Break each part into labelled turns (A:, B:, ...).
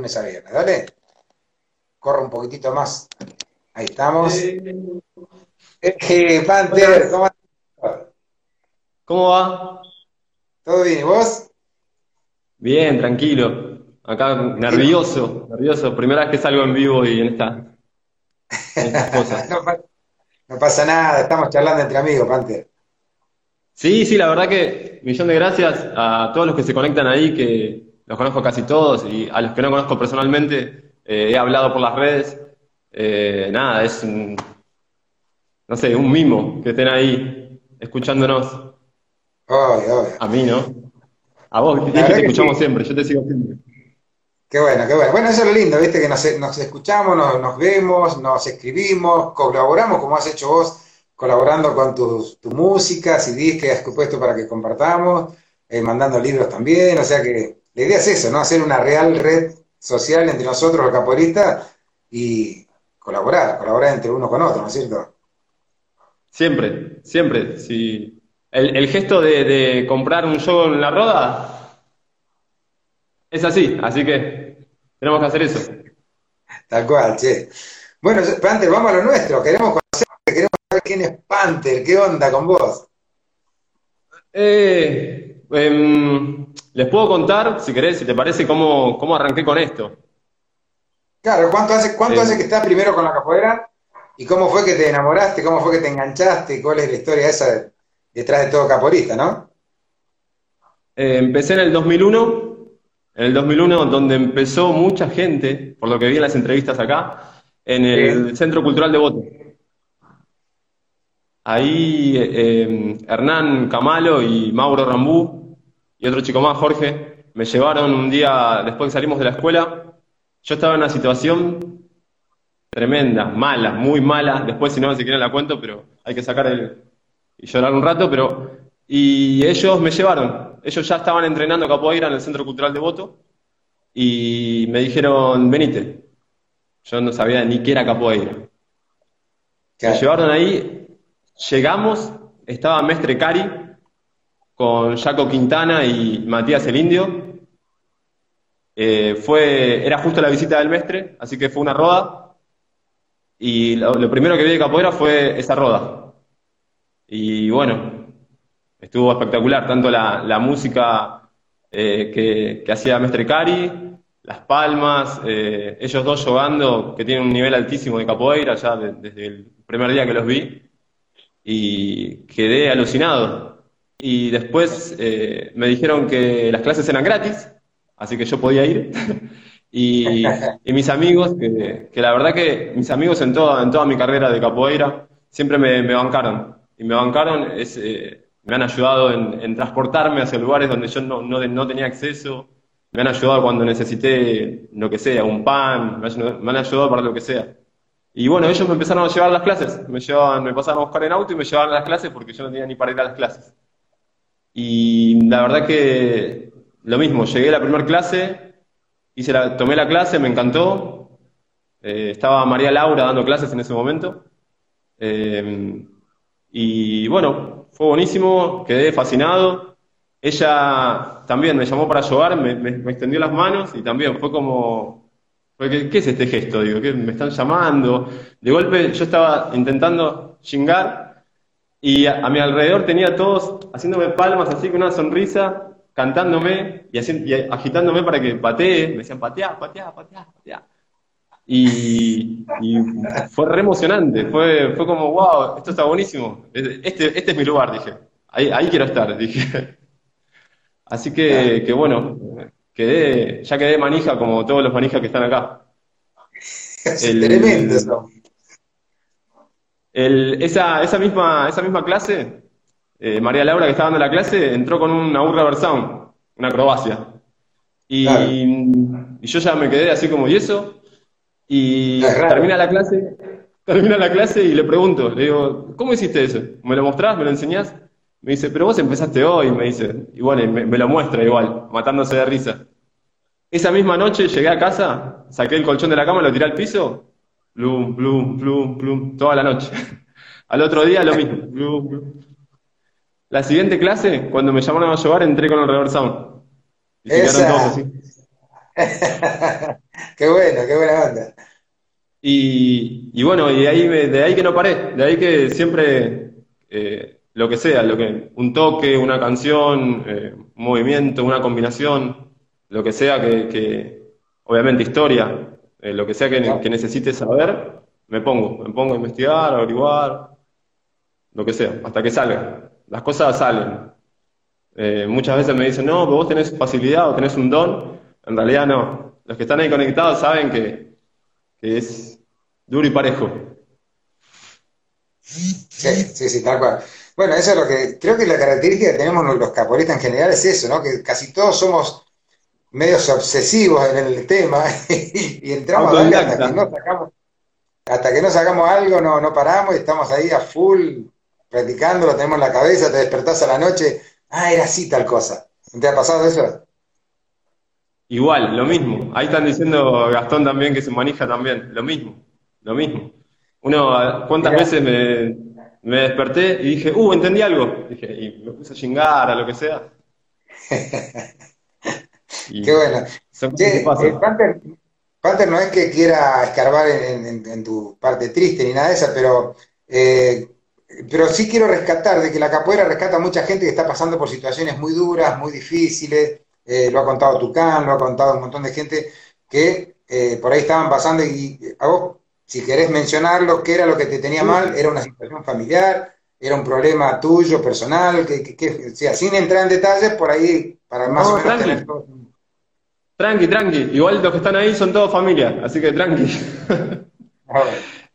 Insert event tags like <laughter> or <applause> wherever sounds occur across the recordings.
A: lunes a viernes. Dale. Corre un poquitito más. Ahí estamos. Eh, Panther, ¿cómo
B: ¿Cómo va?
A: ¿Todo bien? ¿Y vos?
B: Bien, tranquilo. Acá nervioso, nervioso. Primera vez que salgo en vivo y en, esta, en estas <laughs> cosas.
A: no, no pasa nada, estamos charlando entre amigos, Panther.
B: Sí, sí, la verdad que millón de gracias a todos los que se conectan ahí, que los conozco casi todos, y a los que no conozco personalmente, eh, he hablado por las redes. Eh, nada, es un, no sé, un mimo que estén ahí escuchándonos. A mí, ¿no? A vos, que te escuchamos
A: sí.
B: siempre, yo te sigo siempre.
A: Qué bueno, qué bueno. Bueno, eso es lo lindo, ¿viste? Que nos, nos escuchamos, nos, nos vemos, nos escribimos, colaboramos como has hecho vos, colaborando con tus, tu música, CDs que has puesto para que compartamos, eh, mandando libros también. O sea que la idea es eso, ¿no? Hacer una real red social entre nosotros, los caporistas, y colaborar, colaborar entre uno con otro, ¿no es cierto?
B: Siempre, siempre. Sí. El, el gesto de, de comprar un show en la roda es así, así que tenemos que hacer eso.
A: Tal cual, che. Bueno, Panther, vamos a lo nuestro. Queremos conocer, queremos saber quién es Panther, qué onda con vos.
B: Eh, em, les puedo contar, si querés, si te parece, cómo, cómo arranqué con esto.
A: Claro, ¿cuánto hace, cuánto
B: Eh,
A: hace que estás primero con la capoeira? ¿Y cómo fue que te enamoraste? ¿Cómo fue que te enganchaste? ¿Cuál es la historia esa de- detrás de todo caporista, no?
B: eh, empecé en el 2001, en el 2001 donde empezó mucha gente, por lo que vi en las entrevistas acá, en el. Centro Cultural de Voto. Ahí eh, Hernán Camalo y Mauro Rambú y otro chico más, Jorge, me llevaron un día después que salimos de la escuela. Yo estaba en una situación tremenda, mala, muy mala. Después, si no, si quieren la cuento, pero hay que sacar el y llorar un rato. Pero y ellos me llevaron. Ellos ya estaban entrenando capoeira en el Centro Cultural de Voto y me dijeron, venite. Yo no sabía ni qué era capoeira. Me llevaron ahí, llegamos, estaba Mestre Cari con Jaco Quintana y Matías el Indio. Eh, fue, era justo la visita del Mestre, así que fue una roda. Y lo, primero que vi de capoeira fue esa roda. Y bueno, estuvo espectacular, tanto la, música eh, que, hacía Mestre Cari, las palmas, eh, ellos dos jugando, que tienen un nivel altísimo de capoeira ya de- desde el primer día que los vi, y quedé alucinado. Y después eh, me dijeron que las clases eran gratis, así que yo podía ir. <laughs> Y, y mis amigos, que, que la verdad que mis amigos en toda, en toda mi carrera de capoeira siempre me, me bancaron. Y me bancaron, es, eh, me han ayudado en, en transportarme hacia lugares donde yo no, no, no tenía acceso. Me han ayudado cuando necesité lo que sea, un pan, me han, ayudado para lo que sea. Y bueno, ellos me empezaron a llevar las clases. Me llevaban, me pasaban a buscar en auto y me llevaban a las clases porque yo no tenía ni para ir a las clases. Y la verdad que lo mismo, llegué a la primera clase, hice la, tomé la clase, me encantó. Eh, estaba María Laura dando clases en ese momento. Eh, y bueno, fue buenísimo, quedé fascinado. Ella también me llamó para ayudar, me, me- me extendió las manos y también fue como, que, ¿qué es este gesto? Digo, ¿qué me están llamando? De golpe yo estaba intentando chingar y a, a mi alrededor tenía todos haciéndome palmas así con una sonrisa, cantándome y, haci- y agitándome para que patee. Me decían, patea, patea, patea, patea. Y, y fue re emocionante, fue, fue como, wow, esto está buenísimo. Este, este es mi lugar, dije. Ahí, ahí quiero estar, <laughs> dije. Así que, que bueno, quedé, ya quedé manija como todos los manijas que están acá. <laughs>
A: Es
B: El-
A: tremendo eso.
B: El- esa, esa misma, esa misma clase, eh, María Laura que estaba dando la clase, entró con una urra Versound, una acrobacia. Y,
A: Claro.
B: y yo ya me quedé así como, ¿y eso? Y termina la clase, <laughs> termina la clase y le pregunto, le digo, ¿cómo hiciste eso? ¿Me lo mostrás? ¿Me lo enseñás? Me dice, pero vos empezaste hoy, me dice. Y bueno, me, me lo muestra igual, matándose de risa. Esa misma noche llegué a casa, saqué el colchón de la cama, lo tiré al piso, plum, plum, plum, plum, toda la noche. <laughs> Al otro día lo mismo, plum, plum. La siguiente clase, cuando me llamaron a llevar, entré con el reverse sound. Y se quedaron
A: Esa.
B: todos así. <laughs>
A: qué bueno, qué buena onda.
B: Y, y bueno, y de ahí, de ahí que no paré, de ahí que siempre eh, lo que sea, lo que, un toque, una canción, eh, un movimiento, una combinación, lo que sea que, que obviamente historia, eh, lo que sea que, que necesite saber, me pongo, me pongo a investigar, a averiguar, lo que sea, hasta que salga. Las cosas salen. Eh, muchas veces me dicen, no, pero vos tenés facilidad o tenés un don. En realidad no. Los que están ahí conectados saben que, que es duro y parejo.
A: Sí, sí, sí, tal cual. Bueno, eso es lo que creo que la característica que tenemos los caporistas en general es eso, ¿no? Que casi todos somos medios obsesivos en el tema <laughs> y, entramos a darle hasta que no sacamos, hasta que no sacamos algo, no, no paramos y estamos ahí a full practicando, lo tenemos en la cabeza, te despertás a la noche, ah, era así tal cosa. ¿Te ha pasado eso?
B: Igual, lo mismo. Ahí están diciendo Gastón también que se maneja también, lo mismo, lo mismo. Uno, ¿cuántas veces me, me, desperté y dije, uh, entendí algo? Dije, y me puse a chingar, a lo que sea. <laughs>
A: Qué bueno. Che, eh, Panther, no es que quiera escarbar en, tu parte triste ni nada de esa, pero, eh, pero sí quiero rescatar de que la capoeira rescata a mucha gente que está pasando por situaciones muy duras, muy difíciles. Eh, lo ha contado Tucán, lo ha contado un montón de gente que por ahí estaban pasando y a vos, si querés mencionarlo, ¿qué era lo que te tenía mal? ¿Era una situación familiar? ¿Era un problema tuyo, personal? Que, sea, sin entrar en detalles, por ahí, para más o menos tener todo
B: Tranqui, tranqui. Igual los que están ahí son todos familia, así que tranqui.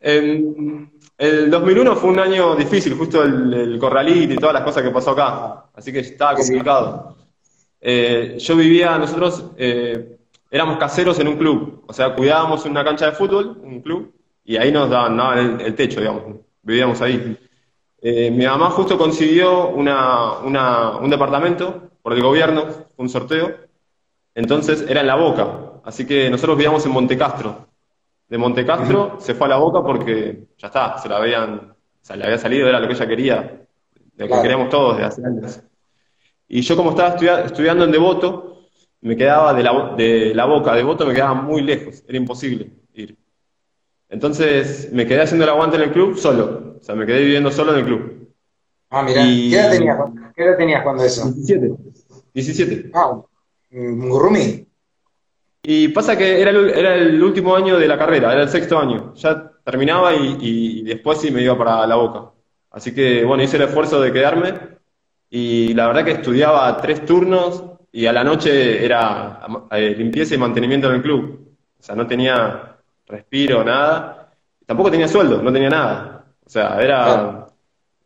B: <laughs> el 2001 fue un año difícil, justo el, corralito y todas las cosas que pasó acá. Así que estaba complicado. Eh, yo vivía, nosotros eh, éramos caseros en un club, o sea, cuidábamos una cancha de fútbol, un club, y ahí nos daban, el, techo, digamos, vivíamos ahí. Eh, mi mamá justo consiguió una, un departamento por el gobierno, un sorteo, entonces era en La Boca, así que nosotros vivíamos en Montecastro. De Montecastro se fue a La Boca porque ya está, se la habían, le había salido, era lo que ella quería, lo que queríamos todos desde hace años. Y yo como estaba estudiando en Devoto, me quedaba de la, de la Boca, Devoto me quedaba muy lejos, era imposible ir. Entonces me quedé haciendo el aguante en el club solo, o sea, me quedé viviendo solo en el club.
A: Ah, mira, ¿qué, edad tenías, ¿qué edad tenías cuando eso?
B: 17. 17.
A: Ah, Gurrumi.
B: Y pasa que era el, era el, último año de la carrera, era el sexto año. Ya terminaba y, después sí me iba para la boca. Así que bueno, hice el esfuerzo de quedarme y la verdad que estudiaba tres turnos y a la noche era eh, limpieza y mantenimiento en el club. O sea, no tenía respiro, nada. Tampoco tenía sueldo, no tenía nada. O sea, era...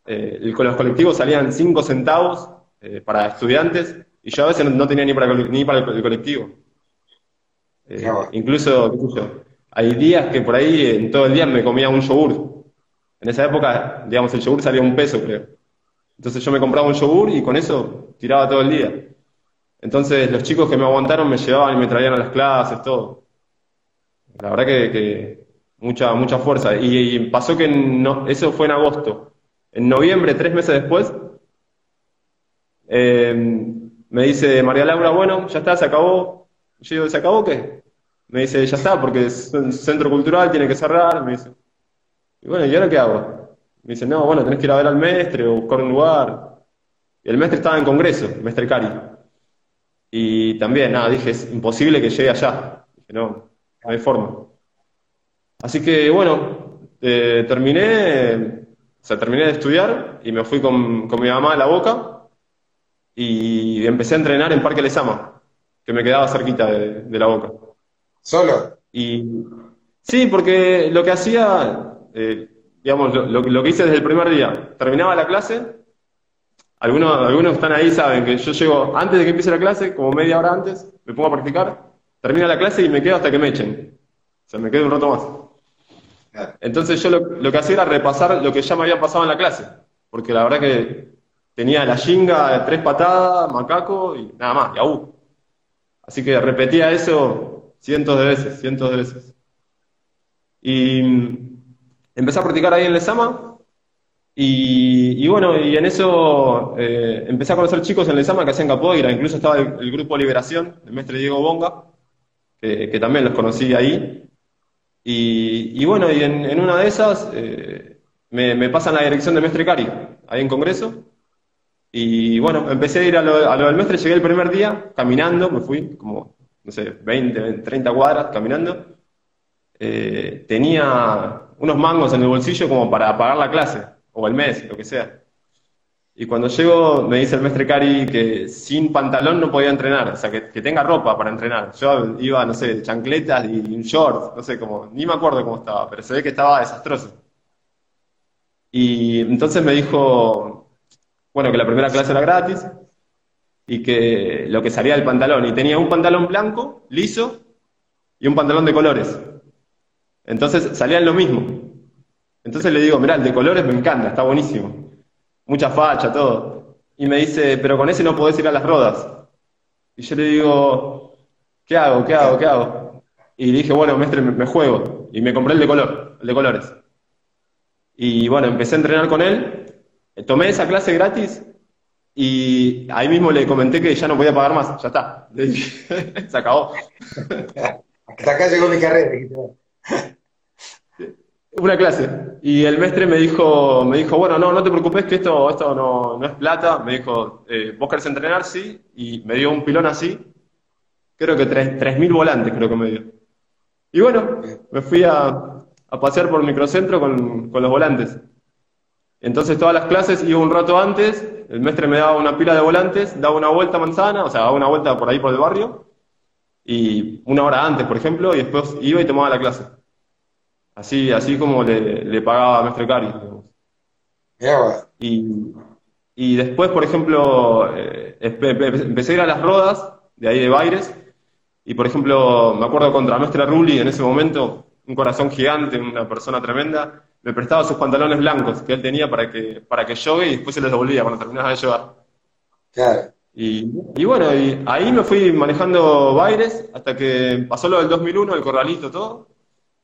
B: Eh, con los colectivos salían cinco centavos eh, para estudiantes y yo a veces no tenía ni para, ni para el colectivo. Eh, incluso, hay días que por ahí en todo el día me comía un yogur. En esa época, digamos, el yogur salía un peso, creo. Entonces yo me compraba un yogur y con eso tiraba todo el día. Entonces los chicos que me aguantaron me llevaban y me traían a las clases, todo. La verdad que, mucha, mucha fuerza. Y, pasó que no, eso fue en agosto. En noviembre, tres meses después, eh, me dice María Laura, bueno, ya está, se acabó. Yo digo, ¿se acabó qué? Me dice, ya está, porque es un centro cultural, tiene que cerrar. Me dice, y bueno, ¿y ahora qué hago? Me dice, no, bueno, tenés que ir a ver al mestre o buscar un lugar. Y el mestre estaba en congreso, el mestre Cari. Y también, nada, dije, es imposible que llegue allá. Dije, no, no hay forma. Así que, bueno, eh, terminé, o sea, terminé de estudiar y me fui con, con mi mamá a la boca y empecé a entrenar en Parque Lesama, que me quedaba cerquita de, la boca.
A: ¿Solo?
B: Y sí, porque lo que hacía, eh, digamos, lo, que hice desde el primer día, terminaba la clase, algunos, algunos están ahí, saben que yo llego antes de que empiece la clase, como media hora antes, me pongo a practicar, termina la clase y me quedo hasta que me echen. O sea, me quedo un rato más. Entonces yo lo, lo que hacía era repasar lo que ya me había pasado en la clase, porque la verdad que tenía la jinga tres patadas, macaco y nada más, y aú. Así que repetía eso cientos de veces, cientos de veces. Y empecé a practicar ahí en Lesama. Y, y bueno, y en eso eh, empecé a conocer chicos en Lesama que hacían capoeira. Incluso estaba el, grupo Liberación, el maestro Diego Bonga, que, también los conocí ahí. Y, bueno, y en, una de esas eh, me, me, pasan la dirección de Mestre Cari, ahí en Congreso. Y bueno, empecé a ir a lo, a del Mestre, llegué el primer día caminando, me fui como, no sé, 20, 30 cuadras caminando. Eh, tenía unos mangos en el bolsillo como para pagar la clase, o el mes, lo que sea. Y cuando llego, me dice el mestre Cari que sin pantalón no podía entrenar, o sea, que, tenga ropa para entrenar. Yo iba, no sé, chancletas y un short, no sé cómo, ni me acuerdo cómo estaba, pero se ve que estaba desastroso. Y entonces me dijo, bueno, que la primera clase era gratis y que lo que salía del pantalón. Y tenía un pantalón blanco, liso, y un pantalón de colores. Entonces salían lo mismo. Entonces le digo, mirá, el de colores me encanta, está buenísimo. Mucha facha, todo. Y me dice, pero con ese no podés ir a las rodas. Y yo le digo, ¿qué hago? ¿Qué hago? ¿Qué hago? Y dije, bueno, maestro, me, juego. Y me compré el de color, el de colores. Y bueno, empecé a entrenar con él. Tomé esa clase gratis y ahí mismo le comenté que ya no podía pagar más. Ya está. <laughs> Se acabó.
A: Hasta acá llegó mi carrera.
B: Una clase. Y el mestre me dijo, me dijo, bueno, no, no te preocupes que esto, esto no, no es plata. Me dijo, eh, vos querés entrenar, sí. Y me dio un pilón así. Creo que tres mil volantes, creo que me dio. Y bueno, me fui a, a pasear por el microcentro con, con los volantes. Entonces todas las clases iba un rato antes, el mestre me daba una pila de volantes, daba una vuelta a manzana, o sea, daba una vuelta por ahí por el barrio, y una hora antes, por ejemplo, y después iba y tomaba la clase. Así, así como le, pagaba a Mestre Cari. Y, y después, por ejemplo, eh, empecé a ir a las rodas de ahí de Baires, y por ejemplo, me acuerdo contra Mestre Rulli en ese momento, un corazón gigante, una persona tremenda, me prestaba sus pantalones blancos que él tenía para que, para que y después se les devolvía cuando terminaba de llevar.
A: Claro.
B: Y, y, bueno, y ahí me fui manejando Baires hasta que pasó lo del 2001, el corralito, todo.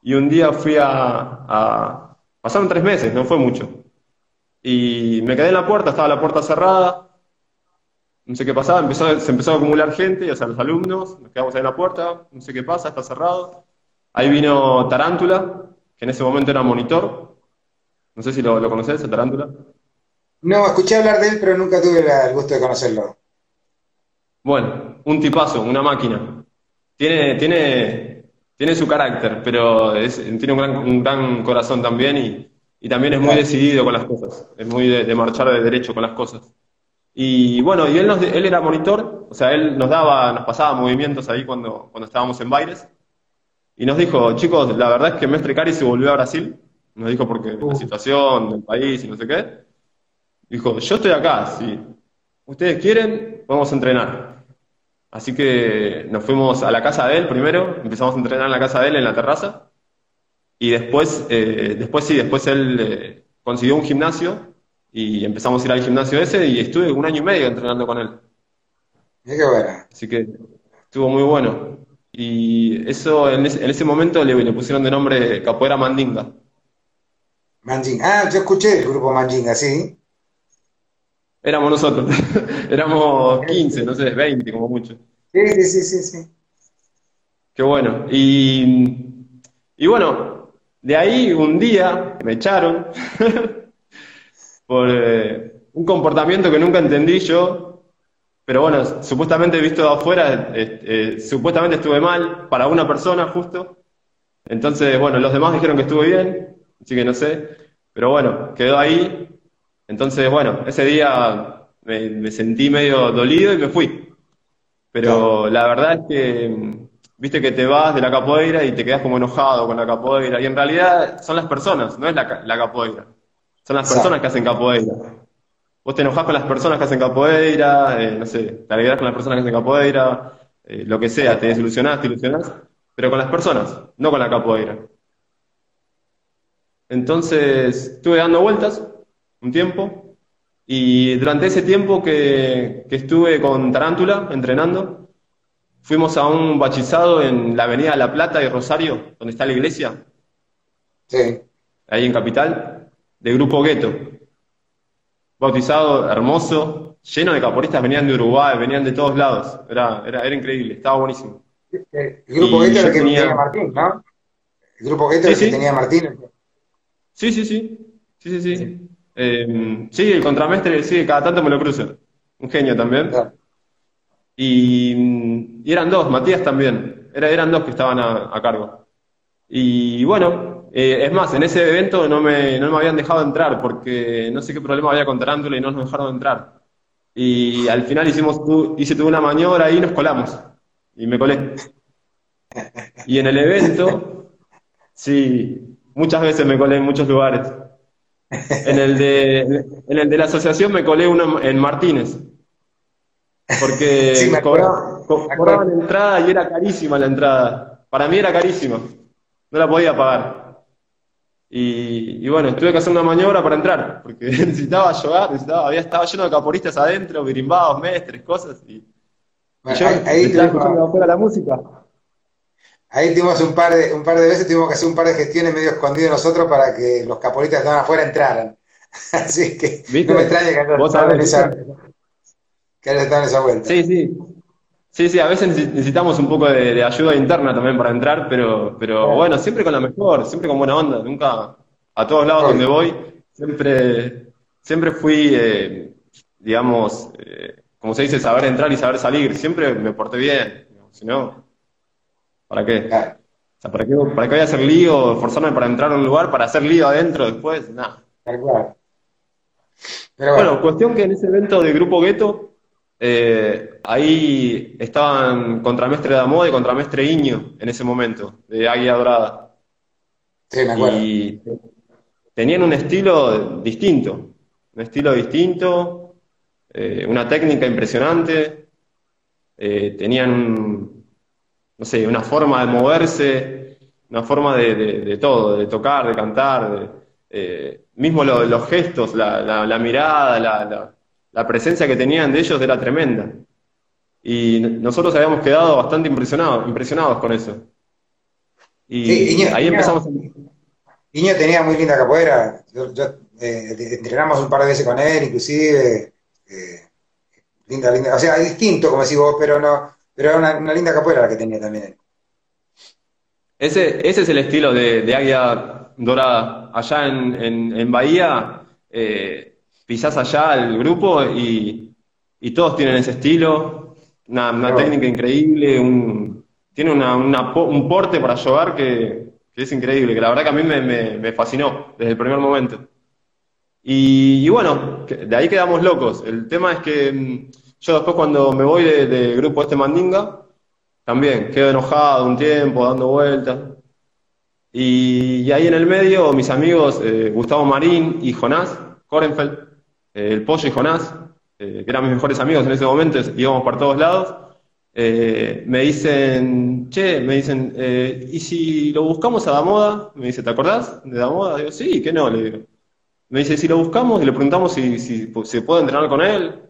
B: Y un día fui a, Pasaron tres meses, no fue mucho. Y me quedé en la puerta, estaba la puerta cerrada. No sé qué pasaba, empezó, se empezó a acumular gente, o sea, los alumnos, nos quedamos ahí en la puerta, no sé qué pasa, está cerrado. Ahí vino Tarántula, que en ese momento era monitor. No sé si lo, lo conoces, el Tarántula.
A: No, escuché hablar de él, pero nunca tuve el gusto de conocerlo.
B: Bueno, un tipazo, una máquina. Tiene, tiene, tiene su carácter, pero tiene un gran, un gran, corazón también y, y, también es muy decidido con las cosas. Es muy de, marchar de derecho con las cosas. Y bueno, y él, nos, él era monitor, o sea, él nos daba, nos pasaba movimientos ahí cuando, cuando estábamos en bailes. Y nos dijo, chicos, la verdad es que Mestre Cari se volvió a Brasil. Nos dijo porque la situación del país y no sé qué. Dijo, yo estoy acá, si ustedes quieren, podemos entrenar. Así que nos fuimos a la casa de él primero, empezamos a entrenar en la casa de él, en la terraza, y después, eh, después sí, después él eh, consiguió un gimnasio y empezamos a ir al gimnasio ese y estuve un año y medio entrenando con él.
A: qué bueno.
B: Así que estuvo muy bueno. Y eso en ese, momento le, le, pusieron de nombre Capoeira Mandinga.
A: Mandinga. Ah, yo escuché el grupo Mandinga, sí
B: éramos nosotros. <laughs> éramos 15, no sé, 20 como mucho.
A: Sí, sí, sí, sí, sí.
B: Qué bueno. Y, y bueno, de ahí un día me echaron <laughs> por eh, un comportamiento que nunca entendí yo. Pero bueno, supuestamente visto de afuera, eh, supuestamente estuve mal para una persona justo. Entonces, bueno, los demás dijeron que estuve bien, así que no sé. Pero bueno, quedó ahí entonces, bueno, ese día me, sentí medio dolido y me fui. Pero la verdad es que, viste que te vas de la capoeira y te quedas como enojado con la capoeira. Y en realidad son las personas, no es la, la capoeira. Son las personas que hacen capoeira. Vos te enojás con las personas que hacen capoeira, eh, no sé, te alegrás con las personas que hacen capoeira, eh, lo que sea, te desilusionás, te ilusionás, pero con las personas, no con la capoeira. Entonces, estuve dando vueltas un tiempo. Y durante ese tiempo que, estuve con Tarántula entrenando, fuimos a un bachizado en la avenida La Plata y Rosario, donde está la iglesia.
A: Sí.
B: Ahí en Capital, de Grupo Gueto. Bautizado hermoso, lleno de caporistas, venían de Uruguay, venían de todos lados. Era, era, era increíble, estaba buenísimo.
A: El grupo Gator era el que tenía Martín, ¿no? El grupo Gator es el que tenía Martín.
B: Sí, sí, sí. Sí, sí, sí. Sí, eh, sí el contramestre, sí, cada tanto me lo cruzo. Un genio también. Y, eran dos, Matías también. Era, eran dos que estaban a, cargo. Y bueno, eh, es más, en ese evento no me, no me habían dejado entrar porque no sé qué problema había con Tarántula y no nos dejaron entrar. Y al final hicimos, hice toda una maniobra y nos colamos. Y me colé. Y en el evento, sí, muchas veces me colé en muchos lugares. En el de, en el de la asociación me colé uno en Martínez. Porque <laughs> sí, cobraban, entrada y era carísima la entrada. Para mí era carísima. No la podía pagar. Y, bueno, tuve que hacer una maniobra para entrar, porque <laughs> necesitaba jugar, necesitaba, había estaba lleno de caporistas adentro, birimbados, mestres, cosas. Y,
A: yo ahí, la música. Ahí tuvimos un par de, un par de veces, tuvimos que hacer un par de gestiones medio escondidas nosotros para que los caporistas que estaban afuera entraran. <laughs> Así que no me extraña que ¿Vos sabés, esa, que en esa vuelta.
B: Sí, sí. Sí, sí, a veces necesitamos un poco de, ayuda interna también para entrar, pero, pero bueno, siempre con la mejor, siempre con buena onda, nunca a todos lados donde voy, siempre, siempre fui, eh, digamos, eh, como se dice, saber entrar y saber salir, siempre me porté bien, si no, ¿para qué? O sea, ¿para qué, ¿para qué voy a hacer lío, esforzarme para entrar a un lugar, para hacer lío adentro después? Nada. bueno. bueno, cuestión que en ese evento de Grupo Gueto, eh, ahí estaban Contramestre Damoda y Contramestre Iño en ese momento, de Águila Dorada.
A: Sí, me acuerdo.
B: Y tenían un estilo distinto, un estilo distinto, eh, una técnica impresionante, eh, tenían, no sé, una forma de moverse, una forma de, todo, de tocar, de cantar, mismo los gestos, la, mirada, la la presencia que tenían de ellos era tremenda. Y nosotros habíamos quedado bastante impresionados, impresionados con eso.
A: Y ahí empezamos. Iño tenía muy linda capoeira. Yo, eh, entrenamos un par de veces con él, inclusive. Eh, linda, linda. O sea, distinto, como decís vos, pero no. Pero era una, linda capoeira la que tenía también él.
B: Ese, ese es el estilo de, de Águila Dorada. Allá en, en, Bahía, eh, pisás allá al grupo y, todos tienen ese estilo, una, técnica increíble, un, tiene un porte para jugar que, es increíble, que la verdad que a mí me, fascinó desde el primer momento. Y, bueno, de ahí quedamos locos. El tema es que mm, yo después cuando me voy del grupo este Mandinga, también quedo enojado un tiempo, dando vueltas. Y, ahí en el medio mis amigos eh, Gustavo Marín y Jonás Korenfeld eh, el Pollo y Jonás, eh, que eran mis mejores amigos en ese momento, íbamos por todos lados, eh, me dicen, che, me dicen, ¿y si lo buscamos a Damoda? Me dice, ¿te acordás de Damoda? Digo, sí, que no, le digo. Me dice, si lo buscamos y le preguntamos si, si se puede entrenar con él.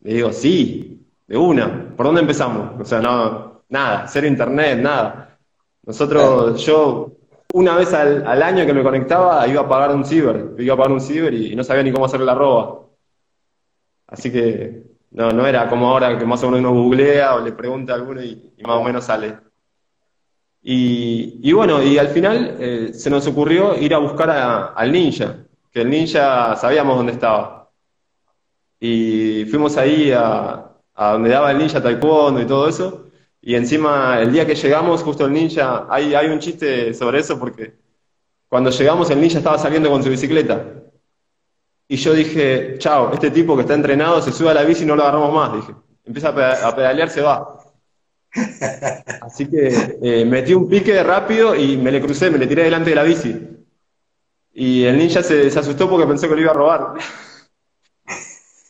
B: Le digo, sí, de una. ¿Por dónde empezamos? O sea, no, nada, cero internet, nada. Nosotros, yo una vez al, año que me conectaba iba a pagar un ciber, iba a pagar un ciber y, no sabía ni cómo hacer la roba. Así que no, no era como ahora que más o menos uno googlea o le pregunta a alguno y, más o menos sale. Y, bueno, y al final eh, se nos ocurrió ir a buscar al ninja, que el ninja sabíamos dónde estaba. Y fuimos ahí a, a donde daba el ninja taekwondo y todo eso. Y encima, el día que llegamos, justo el ninja, hay, hay un chiste sobre eso porque cuando llegamos el ninja estaba saliendo con su bicicleta. Y yo dije, chao, este tipo que está entrenado se sube a la bici y no lo agarramos más, dije. Empieza a, pedalear, se va. Así que eh, metí un pique rápido y me le crucé, me le tiré delante de la bici. Y el ninja se, se asustó porque pensó que lo iba a robar.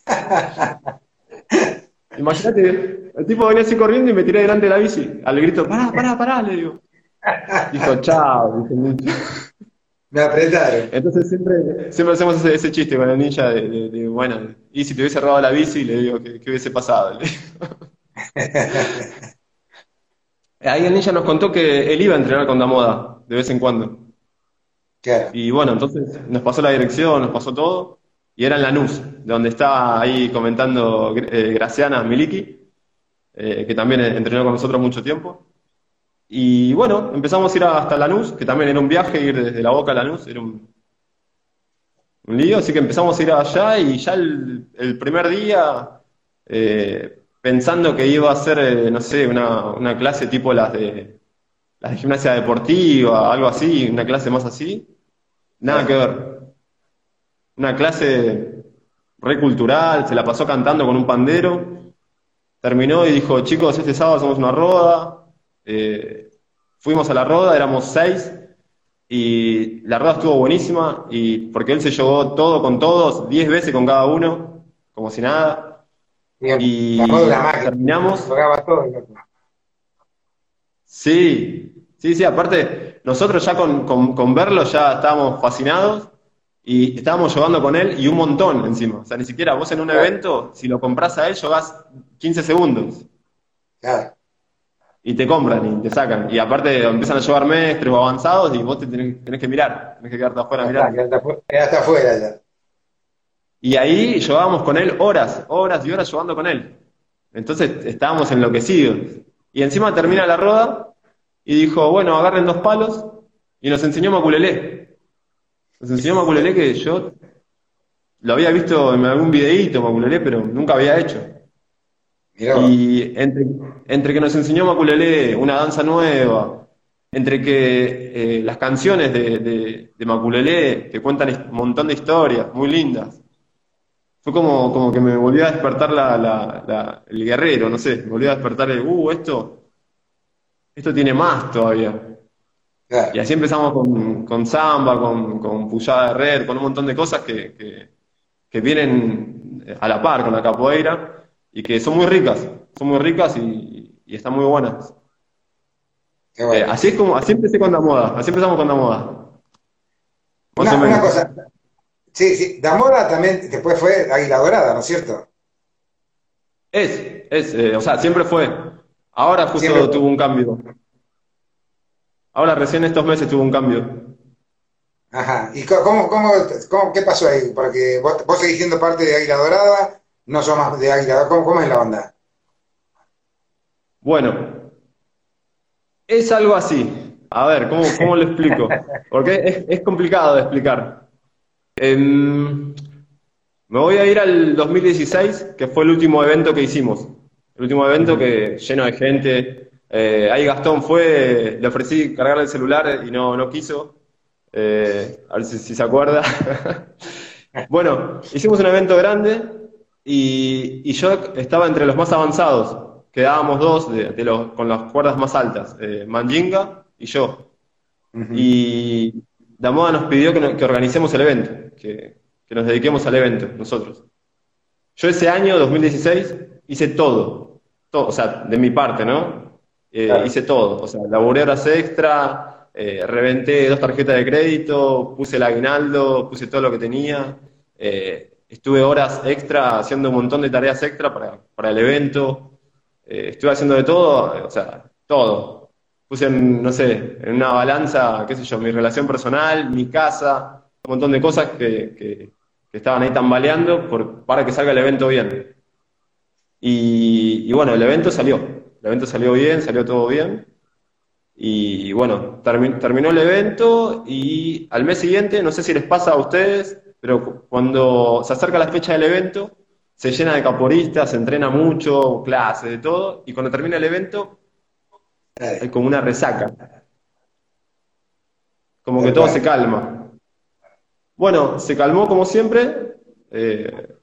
B: <laughs> Imagínate, el tipo venía así corriendo y me tiré delante de la bici. Al grito, pará, <laughs> pará, pará, le digo. Dijo, chao.
A: Me apretaron.
B: Entonces siempre, siempre hacemos ese, chiste con el ninja de, bueno, y si te hubiese robado la bici, le digo, ¿qué, hubiese pasado? <laughs> Ahí el ninja nos contó que él iba a entrenar con Damoda de vez en cuando. Y bueno, entonces nos pasó la dirección, nos pasó todo y era en Lanús, donde estaba ahí comentando eh, Graciana Miliki. eh, que también entrenó con nosotros mucho tiempo. Y bueno, empezamos a ir hasta Lanús, que también era un viaje, ir desde la Boca a Lanús, era un, lío, así que empezamos a ir allá y ya el, primer día, eh, pensando que iba a ser, eh, no sé, una, una, clase tipo las de, las de gimnasia deportiva, algo así, una clase más así, nada que ver. Una clase recultural, se la pasó cantando con un pandero, terminó y dijo, chicos, este sábado hacemos una roda, eh, fuimos a la roda, éramos seis, y la rueda estuvo buenísima, y porque él se llevó todo con todos, diez veces con cada uno, como si nada. y terminamos. Sí, sí, sí, aparte, nosotros ya con, verlo ya estábamos fascinados y estábamos jugando con él y un montón encima. O sea, ni siquiera vos en un evento, si lo compras a él, jugás 15 segundos. Claro y te compran y te sacan. Y aparte empiezan a llevar mestres o avanzados y vos te tenés, que mirar, tenés que quedarte afuera a mirar.
A: Quedaste afuera ya.
B: Y ahí llevábamos con él horas, horas y horas jugando con él. Entonces estábamos enloquecidos. Y encima termina la roda y dijo, bueno, agarren dos palos y nos enseñó Maculelé. Nos enseñó Maculelé que yo lo había visto en algún videíto, Maculelé, pero nunca había hecho. Y entre, entre, que nos enseñó Maculelé una danza nueva, entre que eh, las canciones de, de, de, Maculelé te cuentan un montón de historias muy lindas, fue como, como que me volvió a despertar la, la, el guerrero, no sé, me volvió a despertar el, uh, esto, esto tiene más todavía. Y así empezamos con, con samba, con, con puyada de red, con un montón de cosas que, que, que vienen a la par con la capoeira y que son muy ricas, son muy ricas y, están muy buenas. Eh, así es como, así empecé con la moda, así empezamos con la moda.
A: Una, cosa, sí, sí, la moda también después fue Águila Dorada, ¿no es cierto?
B: Es, es, eh, o sea, siempre fue. Ahora justo tuvo un cambio. Ahora recién estos meses tuvo un cambio.
A: Ajá, ¿y cómo, cómo, cómo qué pasó ahí? Porque vos, vos seguís siendo parte de Águila Dorada, no son más de Águila. ¿Cómo, es la onda?
B: Bueno, es algo así. A ver, ¿cómo, cómo lo explico? Porque es, complicado de explicar. Em, me voy a ir al 2016, que fue el último evento que hicimos. El último evento que lleno de gente. Eh, ahí Gastón fue, le ofrecí cargar el celular y no, no quiso. Eh, a ver si, si se acuerda. <laughs> bueno, hicimos un evento grande y, yo estaba entre los más avanzados, quedábamos dos de, los, con las cuerdas más altas, eh, Manjinga y yo. Y la moda nos pidió que, organicemos el evento, que, nos dediquemos al evento nosotros. Yo ese año, 2016, hice todo, todo o sea, de mi parte, ¿no? Eh, hice todo, o sea, laburé horas extra, eh, reventé dos tarjetas de crédito, puse el aguinaldo, puse todo lo que tenía. Eh, estuve horas extra haciendo un montón de tareas extra para, para el evento, estuve haciendo de todo, o sea, todo. Puse, en, no sé, en una balanza, qué sé yo, mi relación personal, mi casa, un montón de cosas que, que, estaban ahí tambaleando por, para que salga el evento bien. Y, bueno, el evento salió, el evento salió bien, salió todo bien. Y bueno, terminó el evento y al mes siguiente, no sé si les pasa a ustedes, pero cuando se acerca la fecha del evento, se llena de caporistas, se entrena mucho, clases, de todo, y cuando termina el evento, hay como una resaca. Como que todo se calma. Bueno, se calmó como siempre, eh,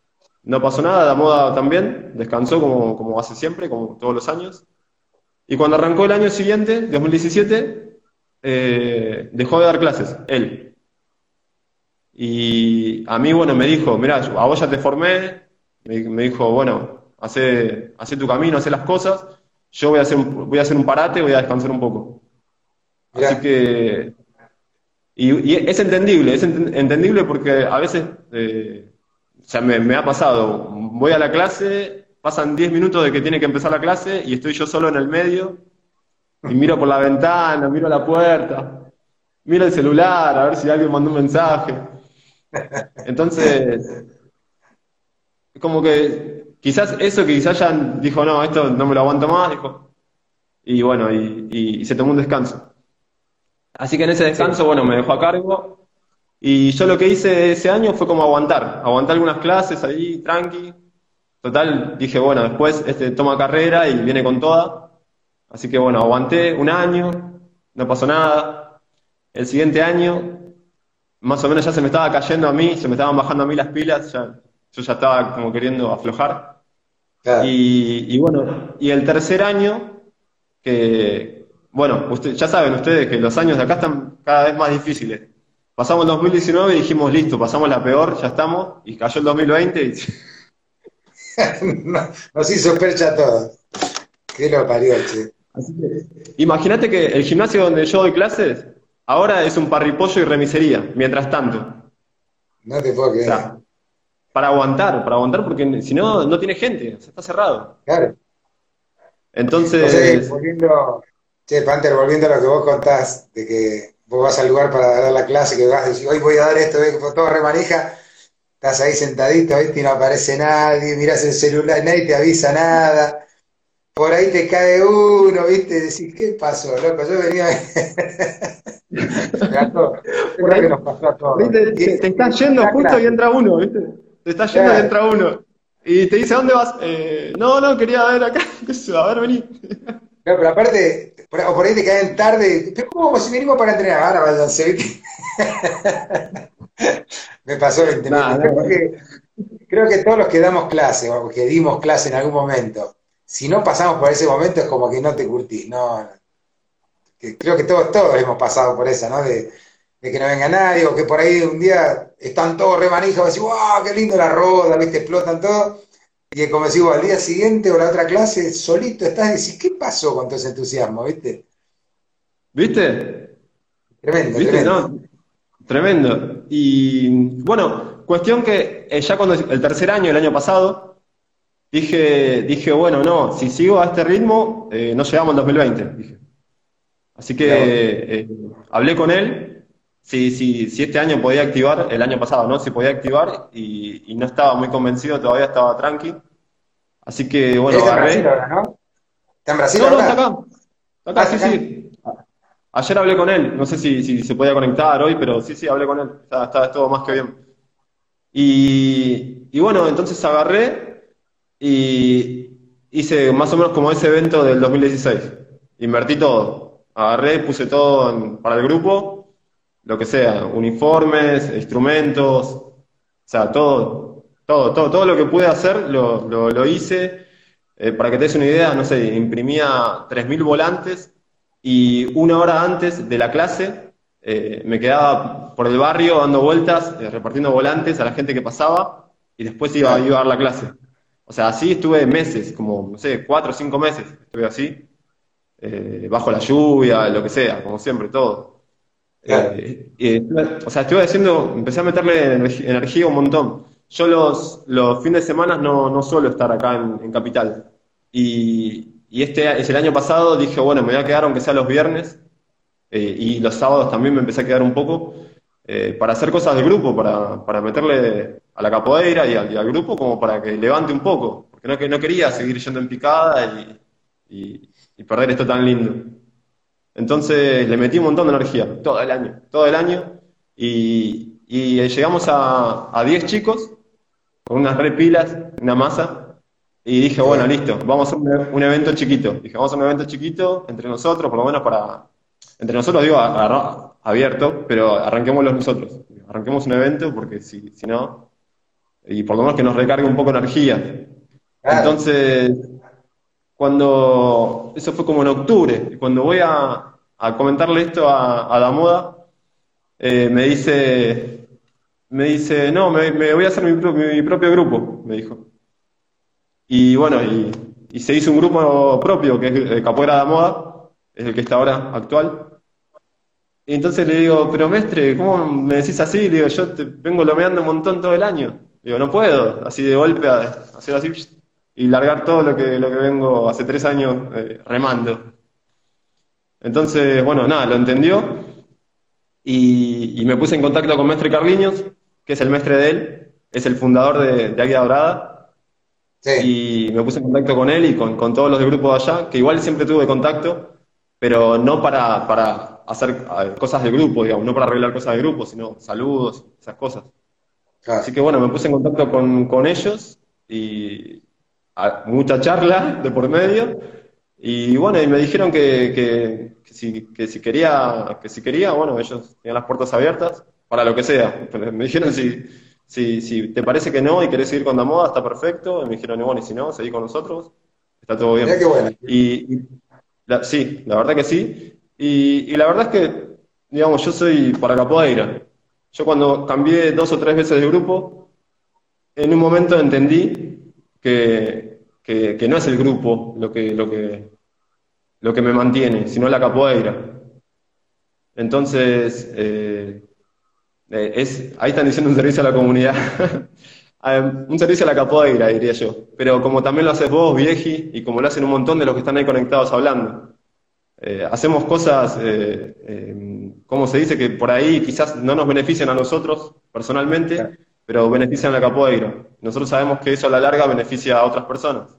B: no pasó nada, la moda también, descansó como, como hace siempre, como todos los años. Y cuando arrancó el año siguiente, 2017, eh, dejó de dar clases, él. Y a mí, bueno, me dijo, mira, a vos ya te formé, me, dijo, bueno, hace, hace tu camino, hace las cosas, yo voy a hacer un, voy a hacer un parate, voy a descansar un poco. Así que, y, es entendible, es entendible porque a veces, eh, o sea, me, me, ha pasado, voy a la clase, pasan 10 minutos de que tiene que empezar la clase y estoy yo solo en el medio y miro por la ventana, miro la puerta, miro el celular a ver si alguien mandó un mensaje. Entonces, como que quizás eso que quizás ya dijo, no, esto no me lo aguanto más, dijo. Y bueno, y, y se tomó un descanso. Así que en ese descanso, bueno, me dejó a cargo. Y yo lo que hice ese año fue como aguantar, aguantar algunas clases ahí, tranqui. Total, dije, bueno, después este toma carrera y viene con toda. Así que bueno, aguanté un año, no pasó nada. El siguiente año, más o menos ya se me estaba cayendo a mí, se me estaban bajando a mí las pilas, ya, yo ya estaba como queriendo aflojar. Y, y bueno, y el tercer año, que, bueno, usted, ya saben ustedes que los años de acá están cada vez más difíciles. Pasamos el 2019 y dijimos, listo, pasamos la peor, ya estamos, y cayó el 2020 y... <laughs> <laughs>
A: Nos hizo percha todo. Qué lo parió, che.
B: imagínate que el gimnasio donde yo doy clases, ahora es un parripollo y remisería, mientras tanto.
A: No te puedo creer.
B: para aguantar, para aguantar, porque si no, no tiene gente, está cerrado.
A: Claro.
B: Entonces.
A: volviendo, che, Panther, volviendo a lo que vos contás, de que vos vas al lugar para dar la clase, que vas a decir, hoy voy a dar esto, todo remanija, estás ahí sentadito, ¿viste? y no aparece nadie, mirás el celular, nadie te avisa nada. Por ahí te cae uno, ¿viste? Decís, ¿qué pasó, loco? Yo venía. <laughs>
B: Por ahí que nos pasó a todos. Te, estás yendo justo y entra uno, ¿viste? Te estás yendo y entra uno. Y te dice, ¿a dónde vas? Eh, no, no, quería ver acá. <laughs> A ver, vení.
A: No, pero aparte, o por ahí te caen tarde. Pero ¿cómo si venimos para entrenar? Ahora váyanse, <laughs> Me pasó el creo, que, creo que todos los que damos clase, o que dimos clase en algún momento, si no pasamos por ese momento es como que no te curtís. No, creo que todos, todos hemos pasado por esa, ¿no? De, de que no venga nadie, o que por ahí un día están todos remanijos, decís, wow, qué lindo la roda, ¿viste? Explotan todo. Y como decís, al día siguiente o la otra clase, solito estás y decís, ¿qué pasó con todo ese entusiasmo, viste?
B: ¿Viste?
A: Tremendo, tremendo.
B: tremendo. Y bueno, cuestión que eh, ya cuando el tercer año, el año pasado, dije, dije bueno, no, si sigo a este ritmo, eh, no llegamos al 2020. Dije. Así que eh, hablé con él si, sí, sí, este año podía activar, el año pasado, ¿no? Se podía activar y, no estaba muy convencido, todavía estaba tranqui. Así que, bueno,
A: ¿Está agarré. en Brasil ahora, no? ¿Está en Brasil
B: no, no, está acá. Está acá, ah, sí, sí. Ayer hablé con él, no sé si, si, se podía conectar hoy, pero sí, sí, hablé con él. Está, está todo más que bien. Y, y bueno, entonces agarré y hice más o menos como ese evento del 2016. Invertí todo. Agarré, puse todo para el grupo lo que sea, uniformes, instrumentos, o sea, todo, todo, todo, todo lo que pude hacer lo, lo, hice. Eh, para que te des una idea, no sé, imprimía 3.000 volantes y una hora antes de la clase eh, me quedaba por el barrio dando vueltas, eh, repartiendo volantes a la gente que pasaba y después iba, iba a dar la clase. O sea, así estuve meses, como, no sé, cuatro o cinco meses estuve así, bajo la lluvia, lo que sea, como siempre, todo. Eh, o sea, estuve haciendo, empecé a meterle energía un montón. Yo los, los fines de semana no, no suelo estar acá en, Capital. Y, y, este es el año pasado dije, bueno, me voy a quedar aunque sea los viernes. Eh, y los sábados también me empecé a quedar un poco eh, para hacer cosas de grupo, para, para meterle a la capoeira y al, grupo como para que levante un poco. Porque no, no quería seguir yendo en picada y, y perder esto tan lindo. Entonces le metí un montón de energía, todo el año, todo el año. Y, llegamos a 10 chicos con unas repilas, una masa. Y dije, bueno, listo, vamos a hacer un, evento chiquito. Dije, vamos a hacer un evento chiquito entre nosotros, por lo menos para. Entre nosotros, digo, abierto, pero arranquémoslo nosotros. Arranquemos un evento porque si, si no. Y por lo menos que nos recargue un poco de energía. Entonces, cuando, eso fue como en octubre, y cuando voy a, comentarle esto a, la moda, eh, me dice, me dice, no, me, voy a hacer mi, propio grupo, me dijo. Y bueno, y, se hizo un grupo propio, que es el Capoeira de Moda, es el que está ahora actual. Y entonces le digo, pero mestre, ¿cómo me decís así? Le digo, yo te vengo lomeando un montón todo el año. Le digo, no puedo, así de golpe, hacer así, y largar todo lo que, lo que vengo hace tres años eh, remando. Entonces, bueno, nada, lo entendió y, me puse en contacto con Mestre Carliños, que es el mestre de él, es el fundador de, de Águila Dorada. y me puse en contacto con él y con, con, todos los del grupo de allá, que igual siempre tuve contacto, pero no para, para hacer cosas del grupo, digamos, no para arreglar cosas del grupo, sino saludos, esas cosas. Así que bueno, me puse en contacto con, con ellos y mucha charla de por medio. Y bueno, y me dijeron que, que, que, si, que, si, quería, que si quería, bueno, ellos tenían las puertas abiertas para lo que sea. Me dijeron si, si, si te parece que no y querés seguir con la moda, está perfecto. Y me dijeron, bueno, y si no, seguí con nosotros, está todo bien. Y, sí, la verdad que sí. Y, y, la verdad es que, digamos, yo soy para capoeira. Yo cuando cambié dos o tres veces de grupo, en un momento entendí que, que, no es el grupo lo que, lo, que, lo que me mantiene, sino la capoeira. Entonces, eh, eh, es, ahí están diciendo un servicio a la comunidad. <laughs> un servicio a la capoeira, diría yo. Pero como también lo haces vos, Vieji, y como lo hacen un montón de los que están ahí conectados hablando. Eh, hacemos cosas, eh, como se dice, que por ahí quizás no nos benefician a nosotros personalmente, pero benefician a la capoeira. Nosotros sabemos que eso a la larga beneficia a otras personas.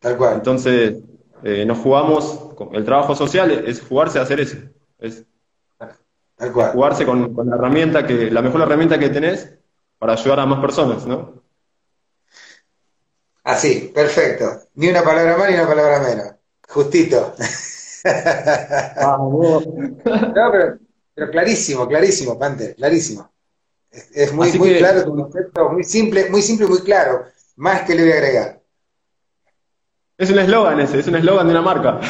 A: Tal cual.
B: Entonces, nos jugamos, el trabajo social es jugarse a hacer eso. Es Jugarse con, la herramienta que, la mejor herramienta que tenés para ayudar a más personas, ¿no?
A: Así, perfecto. Ni una palabra más ni una palabra menos. Justito. Ah, <laughs> no, pero, clarísimo, clarísimo, Pante, clarísimo. Es, muy, muy claro tu concepto, muy simple, muy simple y muy claro. Más que le voy a agregar.
B: Es un eslogan ese, es un eslogan de una marca.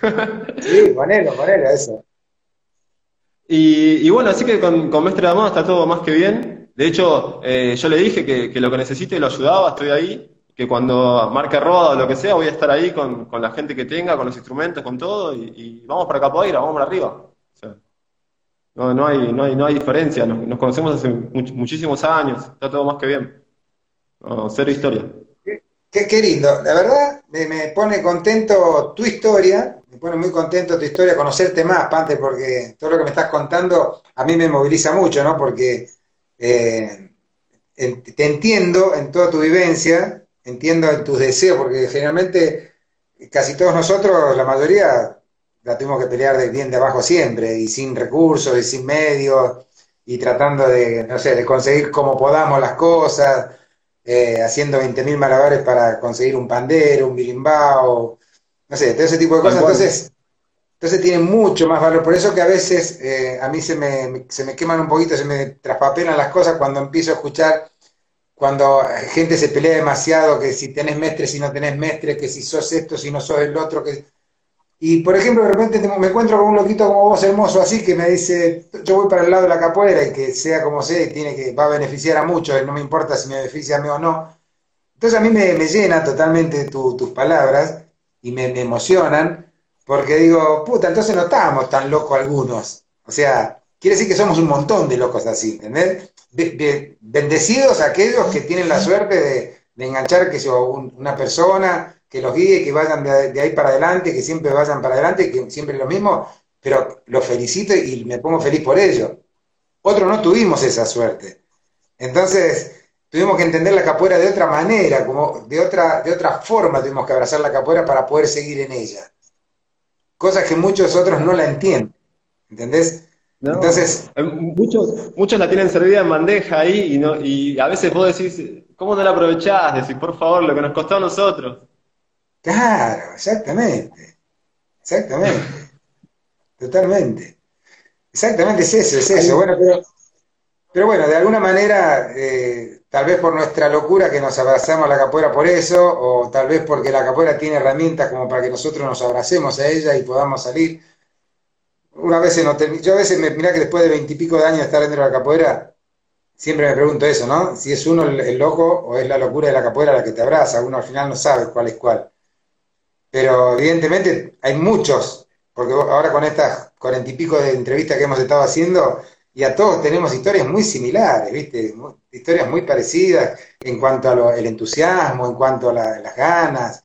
B: <laughs>
A: sí, ponelo, ponelo, eso.
B: Y, bueno, así que con, con Mestre de Moda está todo más que bien. De hecho, eh, yo le dije que, lo que necesite lo ayudaba, estoy ahí. Que cuando marque roda o lo que sea, voy a estar ahí con, la gente que tenga, con los instrumentos, con todo. Y, vamos para Capoeira, vamos para arriba. No, no, hay, no, hay, no hay diferencia. Nos, conocemos hace muchísimos años. Está todo más que bien. Cero historia.
A: Qué, qué, lindo. La verdad, me, me pone contento tu historia me pone muy contento tu historia, conocerte más, Pante, porque todo lo que me estás contando a mí me moviliza mucho, ¿no? Porque eh, te entiendo en toda tu vivencia, entiendo en tus deseos, porque generalmente casi todos nosotros, la mayoría, la tuvimos que pelear de bien de abajo siempre, y sin recursos, y sin medios, y tratando de, no sé, de conseguir como podamos las cosas, eh, haciendo 20.000 malabares para conseguir un pandero, un birimbao, no sé, todo ese tipo de cosas. Entonces, entonces tiene mucho más valor. Por eso que a veces eh, a mí se me, se me queman un poquito, se me traspapelan las cosas cuando empiezo a escuchar, cuando gente se pelea demasiado, que si tenés mestre, si no tenés mestre, que si sos esto, si no sos el otro. que Y por ejemplo, de repente me encuentro con un loquito como vos, hermoso, así, que me dice, yo voy para el lado de la capoeira y que sea como sea, tiene que, va a beneficiar a muchos, no me importa si me beneficia a mí o no. Entonces a mí me, me llena totalmente tus palabras y me, emocionan, porque digo, puta, entonces no estábamos tan locos algunos. O sea, quiere decir que somos un montón de locos así, ¿entendés? bendecidos aquellos que tienen la suerte de, enganchar que yo, una persona que los guíe, que vayan de, ahí para adelante, que siempre vayan para adelante, que siempre es lo mismo, pero los felicito y me pongo feliz por ello. Otros no tuvimos esa suerte. Entonces, tuvimos que entender la capoeira de otra manera, como de otra, de otra forma tuvimos que abrazar la capoeira para poder seguir en ella. Cosas que muchos otros no la entienden. ¿Entendés?
B: Entonces. Muchos, muchos la tienen servida en bandeja ahí y, no, y a veces vos decís, ¿cómo no la aprovechás? Decís, por favor, lo que nos costó a nosotros.
A: Claro, exactamente. Exactamente. Totalmente. Exactamente es eso, es eso. Bueno, pero, pero bueno, de alguna manera eh, tal vez por nuestra locura que nos abrazamos a la capoeira por eso, o tal vez porque la capoeira tiene herramientas como para que nosotros nos abracemos a ella y podamos salir. Una vez no yo a veces me mirá que después de veintipico de años de estar dentro de la capoeira, siempre me pregunto eso, ¿no? Si es uno el, loco o es la locura de la capoeira la que te abraza, uno al final no sabe cuál es cuál. Pero evidentemente hay muchos, porque ahora con estas cuarenta y pico de entrevistas que hemos estado haciendo, y a todos tenemos historias muy similares, ¿viste? Historias muy parecidas en cuanto al entusiasmo, en cuanto a las ganas.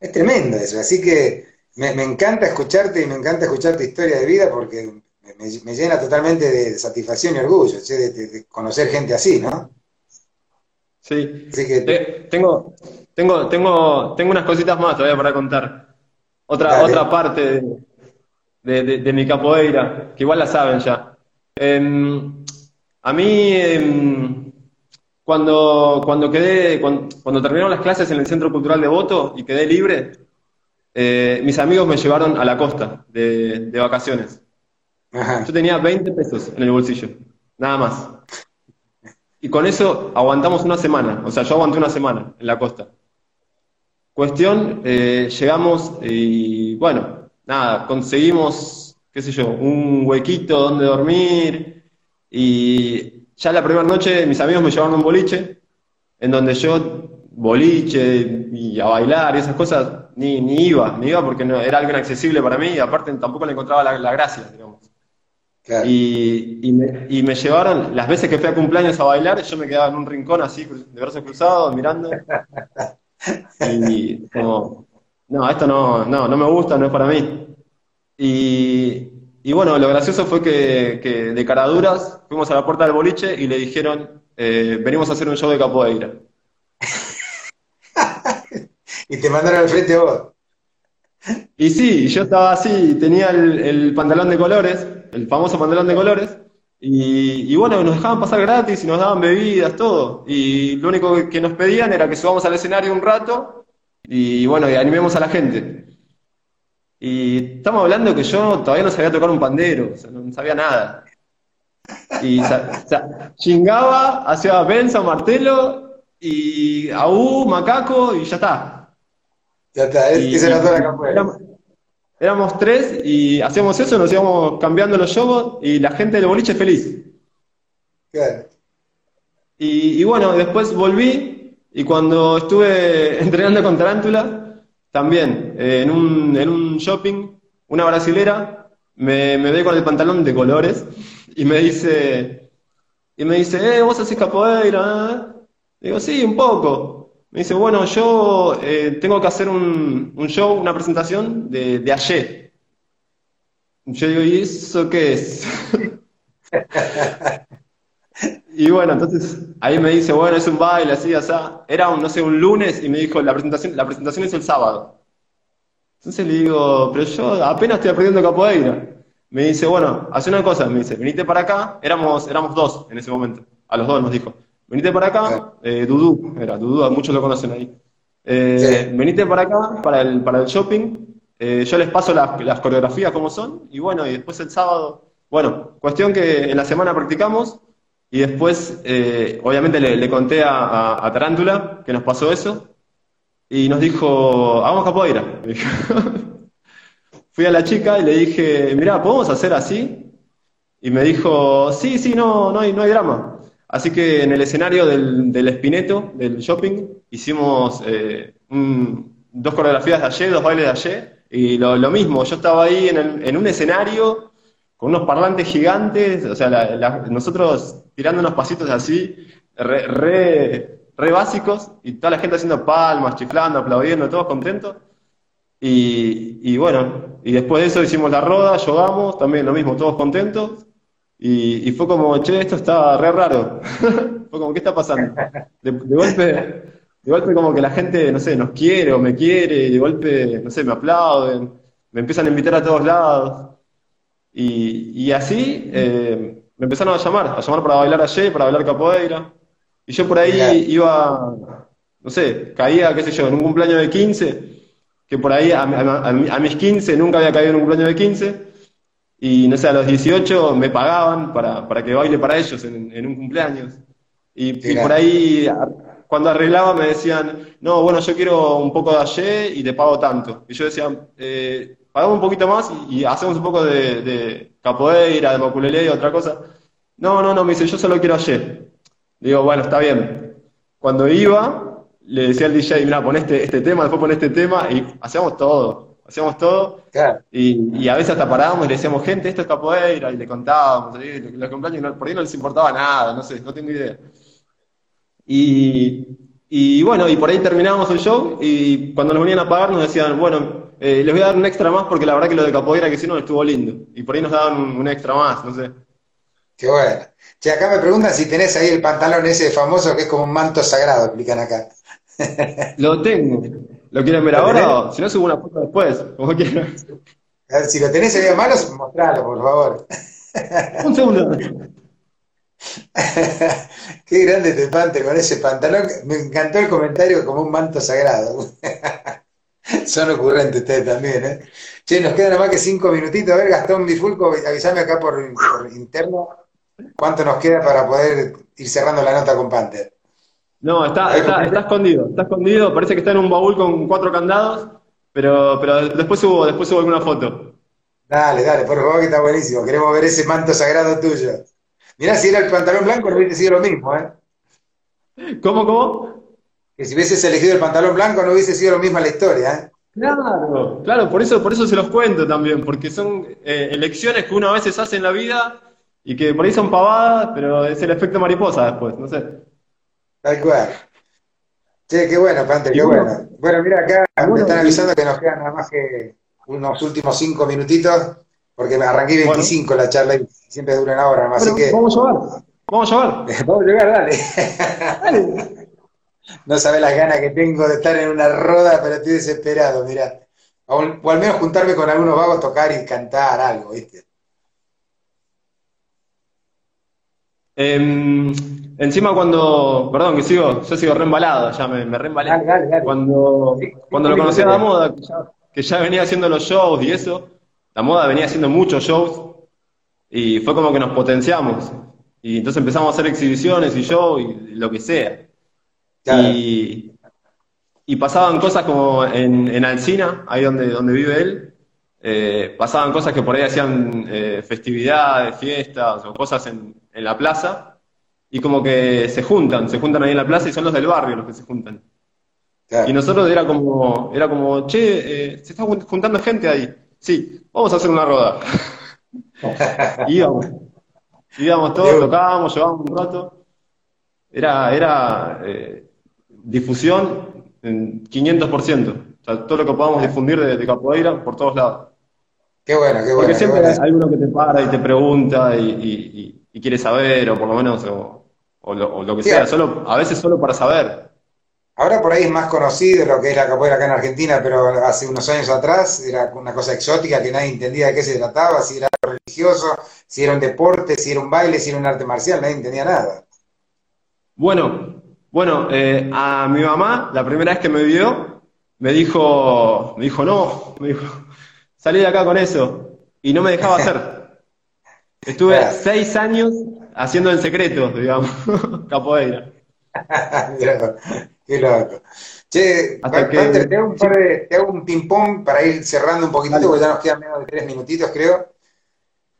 A: Es tremendo eso, así que me, encanta escucharte y me encanta escuchar tu historia de vida porque me, llena totalmente de satisfacción y orgullo de, conocer gente así, ¿no?
B: Sí. Así que, tengo, tengo, tengo, tengo unas cositas más todavía para contar. Otra, otra parte de, mi capoeira, que igual la saben ya. Em, a mí, em, cuando, cuando quedé, cuando, terminaron las clases en el Centro Cultural de Voto y quedé libre, eh, mis amigos me llevaron a la costa de, vacaciones. Yo tenía 20 pesos en el bolsillo, nada más. Y con eso aguantamos una semana, o sea, yo aguanté una semana en la costa. Cuestión, eh, llegamos y bueno, nada, conseguimos, qué sé yo, un huequito donde dormir y ya la primera noche mis amigos me llevaron a un boliche, en donde yo, boliche y a bailar y esas cosas, ni, ni iba, ni iba porque no, era algo inaccesible para mí y aparte tampoco le encontraba la, gracia, digamos. Y, me, y, me, llevaron, las veces que fui a cumpleaños a bailar, yo me quedaba en un rincón así, de brazos cruzados, mirando. <laughs> <laughs> Y como, no, esto no, no, no me gusta, no es para mí. Y, y bueno, lo gracioso fue que, que, de caraduras fuimos a la puerta del boliche y le dijeron, eh, venimos a hacer un show de capoeira. <laughs>
A: y te mandaron al frente vos.
B: Y sí, yo estaba así, tenía el, el, pantalón de colores, el famoso pantalón de colores, y, y, bueno, nos dejaban pasar gratis y nos daban bebidas, todo. Y lo único que nos pedían era que subamos al escenario un rato y bueno, y animemos a la gente. Y estamos hablando que yo todavía no sabía tocar un pandero, o sea, no sabía nada. Y o sea, chingaba, hacía benza, martelo, y aú, macaco, y ya está.
A: Ya está, y, esa era toda la capoeira.
B: Éramos, tres y hacíamos eso, nos íbamos cambiando los shows y la gente del boliche feliz. Claro. Y, y bueno, después volví y cuando estuve <laughs> entrenando con Tarántula, también, eh, en, un, en un shopping, una brasilera me, me ve con el pantalón de colores y me dice, y me dice, eh, vos haces capoeira, ¿eh? Digo, sí, un poco. Me dice, bueno, yo eh, tengo que hacer un, un, show, una presentación de, de ayer. Yo digo, ¿y eso qué es? <laughs> y bueno, entonces ahí me dice, bueno, es un baile, así, así. Era, un, no sé, un lunes y me dijo, la presentación, la presentación es el sábado. Entonces le digo, pero yo apenas estoy aprendiendo capoeira. Me dice, bueno, hace una cosa, me dice, venite para acá. Éramos, éramos dos en ese momento, a los dos nos dijo. Venite para acá, eh, Dudú, era Dudú, muchos lo conocen ahí. Eh, venite para acá, para el, para el shopping. Eh, yo les paso las, las coreografías como son, y bueno, y después el sábado. Bueno, cuestión que en la semana practicamos, y después, eh, obviamente, le, conté a, Tarántula que nos pasó eso. Y nos dijo, hagamos capoeira. <laughs> Fui a la chica y le dije, mirá, ¿podemos hacer así? Y me dijo, sí, sí, no, no hay, no hay drama. Así que en el escenario del, del Espineto, del shopping, hicimos eh, dos coreografías de ayer, dos bailes de ayer. Y lo, mismo, yo estaba ahí en, en un escenario con unos parlantes gigantes, o sea, nosotros tirando unos pasitos así, re, re, básicos, y toda la gente haciendo palmas, chiflando, aplaudiendo, todos contentos. Y, y, bueno, y después de eso hicimos la roda, jugamos, también lo mismo, todos contentos. Y, y fue como, che, esto está re raro. <laughs> fue como, ¿qué está pasando? De, golpe, de golpe como que la gente, no sé, nos quiere o me quiere, y de golpe, no sé, me aplauden, me empiezan a invitar a todos lados. Y, así eh, me empezaron a llamar, a llamar para bailar ayer, para bailar capoeira. Y yo por ahí iba, no sé, caía, qué sé yo, en un cumpleaños de 15, que por ahí a, mis 15 nunca había caído en un cumpleaños de 15. Y no sé, a los 18 me pagaban para, para que baile para ellos en, un cumpleaños. Y, por ahí, cuando arreglaba, me decían, no, bueno, yo quiero un poco de ayer y te pago tanto. Y yo decía, eh, pagamos un poquito más y, hacemos un poco de, capoeira, de maculelé y otra cosa. No, no, no, me dice, yo solo quiero ayer. Digo, bueno, está bien. Cuando iba, le decía al DJ, mira, pon este, este tema, después pon este tema, y hacíamos todo, hacíamos todo. Y, a veces hasta parábamos y le decíamos, gente, esto es capoeira, y le contábamos, los cumpleaños, por ahí no les importaba nada, no sé, no tengo idea. Y, y bueno, y por ahí terminábamos el show, y cuando nos venían a pagar nos decían, bueno, eh, les voy a dar un extra más porque la verdad que lo de capoeira que hicieron estuvo lindo. Y por ahí nos daban un, extra más, no sé.
A: Qué bueno. Che, acá me preguntan si tenés ahí el pantalón ese famoso que es como un manto sagrado, explican acá.
B: Lo tengo. ¿Lo quieren ver
A: ¿Lo
B: ahora o si no subo una foto después? Como quieran.
A: A ver, si lo tenés en malo, mostralo, por favor.
B: Un segundo. <laughs>
A: Qué grande te pante con ese pantalón. Me encantó el comentario como un manto sagrado. <laughs> Son ocurrentes ustedes también, ¿eh? Che, nos quedan nada más que cinco minutitos. A ver, Gastón Bifulco, avísame acá por, por interno cuánto nos queda para poder ir cerrando la nota con Panther.
B: No, está, está, está escondido. Está escondido. Parece que está en un baúl con cuatro candados. Pero, pero después subo, después subo alguna foto.
A: Dale, dale, por favor, que está buenísimo. Queremos ver ese manto sagrado tuyo. Mirá, si era el pantalón blanco, no hubiese sido lo mismo, ¿eh?
B: ¿Cómo, cómo?
A: Que si hubieses elegido el pantalón blanco, no hubiese sido lo mismo la historia, ¿eh?
B: Claro, claro, por eso, por eso se los cuento también, porque son eh, elecciones que uno a veces hace en la vida y que por ahí son pavadas, pero es el efecto mariposa después, no sé.
A: Tal cual. Che, qué bueno, Panther,
B: Y
A: qué
B: bueno,
A: bueno. Bueno, mira, acá me están avisando que nos quedan nada más que unos últimos cinco minutitos, porque me arranqué
B: Bueno.
A: 25 la charla y siempre dura una hora, así
B: Bueno,
A: que
B: vamos a llevar, vamos a llevar. <laughs>
A: vamos a llegar, dale.
B: Dale. <laughs>
A: No sabes las ganas que tengo de estar en una roda, pero estoy desesperado, mira. O, o al menos juntarme con algunos vagos, tocar y cantar algo, ¿viste?
B: Em, encima cuando, perdón que sigo, yo sigo re embalado, ya me, me re embalé.
A: Dale, dale, dale.
B: Cuando,
A: Sí,
B: cuando lo conocí a la moda, que ya, que ya venía haciendo los shows y eso, la moda venía haciendo muchos shows y fue como que nos potenciamos. Y entonces empezamos a hacer exhibiciones y shows y lo que sea.
A: Claro.
B: Y, y pasaban cosas como en, en Alsina, ahí donde, donde vive él, eh, pasaban cosas que por ahí hacían eh, festividades, fiestas o cosas en, en la plaza, y como que se juntan, se juntan ahí en la plaza y son los del barrio los que se juntan.
A: Claro.
B: Y nosotros era como, era como, che, eh, se está jun- juntando gente ahí. Sí, vamos a hacer una roda. Y <laughs> íbamos. Íbamos todos, tocábamos, llevábamos un rato. Era, era eh, difusión en 500%. O sea, todo lo que podamos difundir de, de capoeira por todos lados.
A: Qué bueno, qué bueno,
B: Porque siempre hay uno que te para y te pregunta y, y- y- y quiere saber, o por lo menos, o, o lo, o lo que
A: Sí,
B: sea, solo, a veces solo para saber.
A: Ahora por ahí es más conocido lo que es la capoeira acá en Argentina, pero hace unos años atrás era una cosa exótica que nadie entendía de qué se trataba, si era algo religioso, si era un deporte, si era un baile, si era un arte marcial, nadie entendía nada.
B: Bueno, bueno, eh, a mi mamá, la primera vez que me vio, me dijo, me dijo, no, me dijo, salí de acá con eso. Y no me dejaba hacer. Estuve
A: Claro.
B: seis años haciendo en secreto, digamos, <laughs> capoeira.
A: Qué loco. Che,
B: Hasta que-
A: te hago un par de, te hago un ping-pong para ir cerrando un poquitito,
B: Dale.
A: porque ya nos quedan menos de tres minutitos, creo.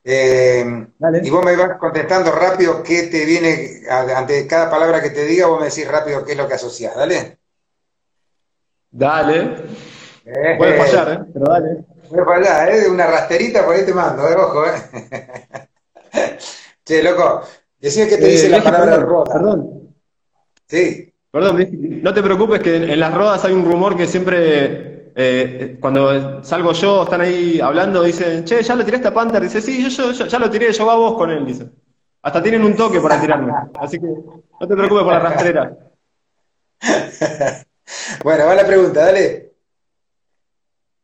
A: Eh,
B: Dale.
A: y vos me vas contestando rápido qué te viene, ante cada palabra que te diga, vos me decís rápido qué es lo que asociás, ¿dale?
B: Dale,
A: Eh,
B: puede fallar, ¿eh? Pero dale.
A: Voy para allá, ¿eh? Una rasterita por ahí te mando, ¿eh? Ojo, ¿eh? <laughs> Che, loco, decime qué te
B: Eh,
A: dice la
B: Vicky,
A: palabra
B: perdón,
A: roda.
B: Perdón,
A: Sí,
B: perdón, no te preocupes que en, en las rodas hay un rumor que siempre, eh, cuando salgo yo, están ahí hablando, dicen, che, ¿ya lo tiraste a Panther? Dice, sí, yo, yo- yo- ya lo tiré, yo va a vos con él, dice. Hasta tienen un toque para tirarme. Así que no te preocupes por la rastrera. <laughs>
A: bueno, va la pregunta, dale.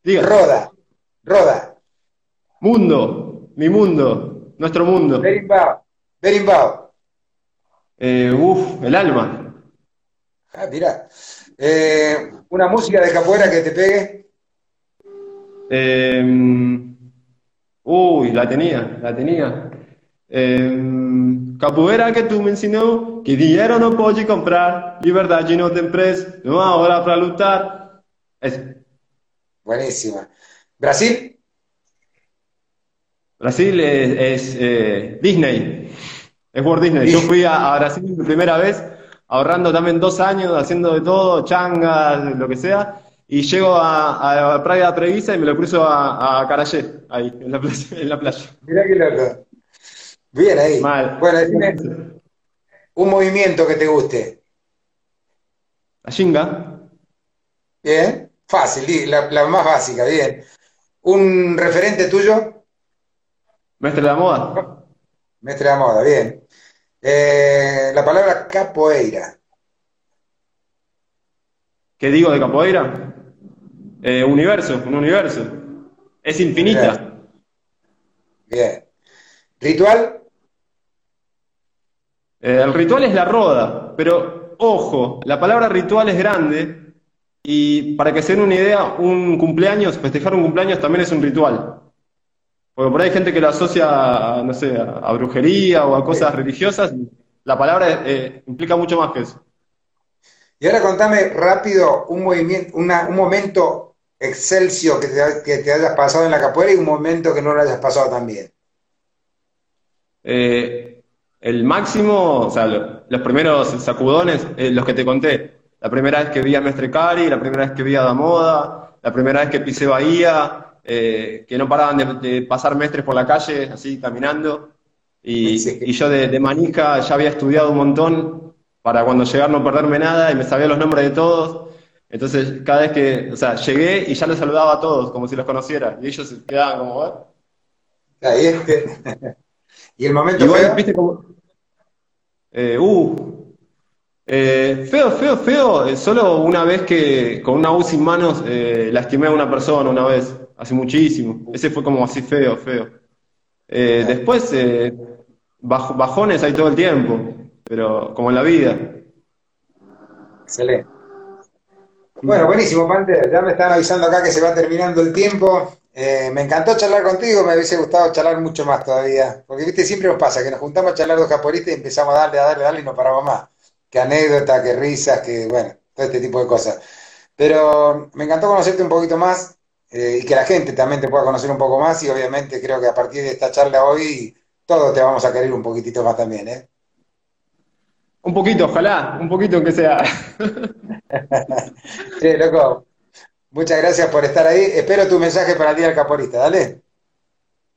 B: Diga,
A: Roda, roda,
B: mundo, mi mundo, nuestro mundo.
A: berimbau, berimbau.
B: Eh, uf, el alma.
A: Ah, mirá. Eh, una música de capoeira que te pegue.
B: Eh, uy, la tenía, la tenía. Eh, capoeira que tú me enseñó, que dinero no puedes comprar, liberdade no tem preço, não há hora para lutar. Ese.
A: Buenísima. Brasil,
B: Brasil es, es, eh, Disney, es Walt Disney. Yo fui a, a Brasil por primera vez, ahorrando también dos años, haciendo de todo, changas, lo que sea, y llego a, a Praia Previsa y me lo cruzo a, a Carayé, ahí, en la playa. En la playa.
A: mirá qué loco. Bien ahí.
B: Mal.
A: Bueno, decime un movimiento que te guste.
B: La Shinga,
A: Bien, fácil, la, la más básica, bien. Un referente tuyo,
B: Mestre de la Moda,
A: mestre de moda, bien. Eh, la palabra capoeira,
B: ¿Qué digo de capoeira? Eh, universo, un universo. Es infinita.
A: Bien. ¿Ritual?
B: Eh, el ritual es la roda, pero ojo, la palabra ritual es grande y para que se den una idea, un cumpleaños, festejar un cumpleaños también es un ritual. Porque por ahí hay gente que lo asocia a, no sé, a, brujería o a cosas religiosas. La palabra eh, implica mucho más que eso.
A: Y ahora contame rápido un movimiento, un momento excelsio que te, que te hayas pasado en la capoeira y un momento que no lo hayas pasado también.
B: Eh, el máximo, o sea, los primeros sacudones, eh, los que te conté. La primera vez que vi a Mestre Cari, la primera vez que vi a Damoda, la primera vez que pisé Bahía, eh, que no paraban de, pasar mestres por la calle, así caminando. Y, yo de, de, manija ya había estudiado un montón para cuando llegar no perderme nada y me sabía los nombres de todos. Entonces, cada vez que, o sea, llegué y ya los saludaba a todos, como si los conociera. Y ellos se quedaban como, ¿ver?
A: Ahí <laughs> ¿Y el momento feo? ¿viste como...
B: Eh, uh, eh, feo, feo, feo. Solo una vez que con una U sin manos eh, lastimé a una persona una vez hace muchísimo. Ese fue como así feo, feo. Eh, después, eh, bajones hay todo el tiempo, pero como en la vida.
A: Excelente. Bueno, buenísimo, Panther. Ya me están avisando acá que se va terminando el tiempo. Eh, me encantó charlar contigo, me hubiese gustado charlar mucho más todavía. Porque, viste, siempre nos pasa que nos juntamos a charlar dos caporistas y empezamos a darle, a darle, a darle y no paramos más. Qué anécdota, qué risas, que, bueno, todo este tipo de cosas. Pero me encantó conocerte un poquito más. Eh, y que la gente también te pueda conocer un poco más y obviamente creo que a partir de esta charla hoy todos te vamos a querer un poquitito más también, ¿eh?
B: Un poquito, ojalá, un poquito aunque sea. <laughs>
A: sí, loco. Muchas gracias por estar ahí. Espero tu mensaje para ti al caporista, dale.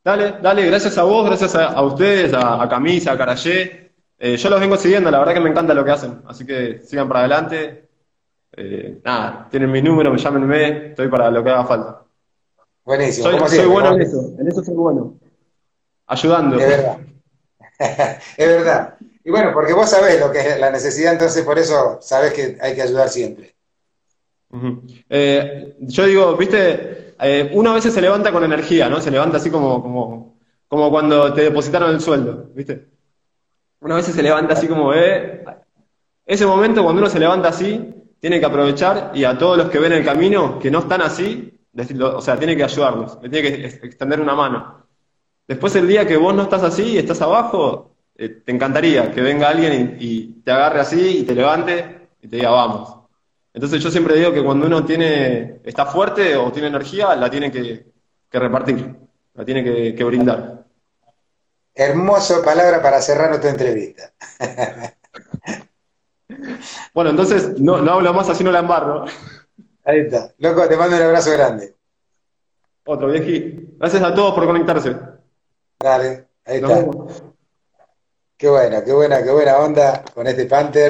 B: Dale, dale, gracias a vos, gracias a, ustedes, a, Camisa, a Carayé. Eh, yo los vengo siguiendo, la verdad que me encanta lo que hacen, así que sigan para adelante. Eh, nada, tienen mi número, me llámenme, estoy para lo que haga falta.
A: Buenísimo.
B: Soy, bueno en eso, en eso soy bueno. Ayudando.
A: Es verdad. <laughs> es verdad. Y bueno, porque vos sabés lo que es la necesidad, entonces por eso sabés que hay que ayudar siempre.
B: Eh, yo digo, viste, eh, uno a veces se levanta con energía, ¿no? Se levanta así como, como, como cuando te depositaron el sueldo, ¿viste? Una vez se levanta así como, eh, ese momento cuando uno se levanta así, tiene que aprovechar y a todos los que ven el camino, que no están así, o sea, tiene que ayudarlos, le tiene que extender una mano. Después el día que vos no estás así y estás abajo, eh, te encantaría que venga alguien y, te agarre así y te levante y te diga vamos. Entonces yo siempre digo que cuando uno tiene, está fuerte o tiene energía, la tiene que, repartir, la tiene que, que brindar.
A: Hermosa palabra para cerrar nuestra entrevista. <laughs>
B: Bueno, entonces no, no hablo más así no la embarro.
A: Ahí está. Loco, te mando un abrazo grande.
B: Otro, vieji. Gracias a todos por conectarse.
A: Dale, ahí está. Qué buena, qué buena, qué buena onda con este Panther.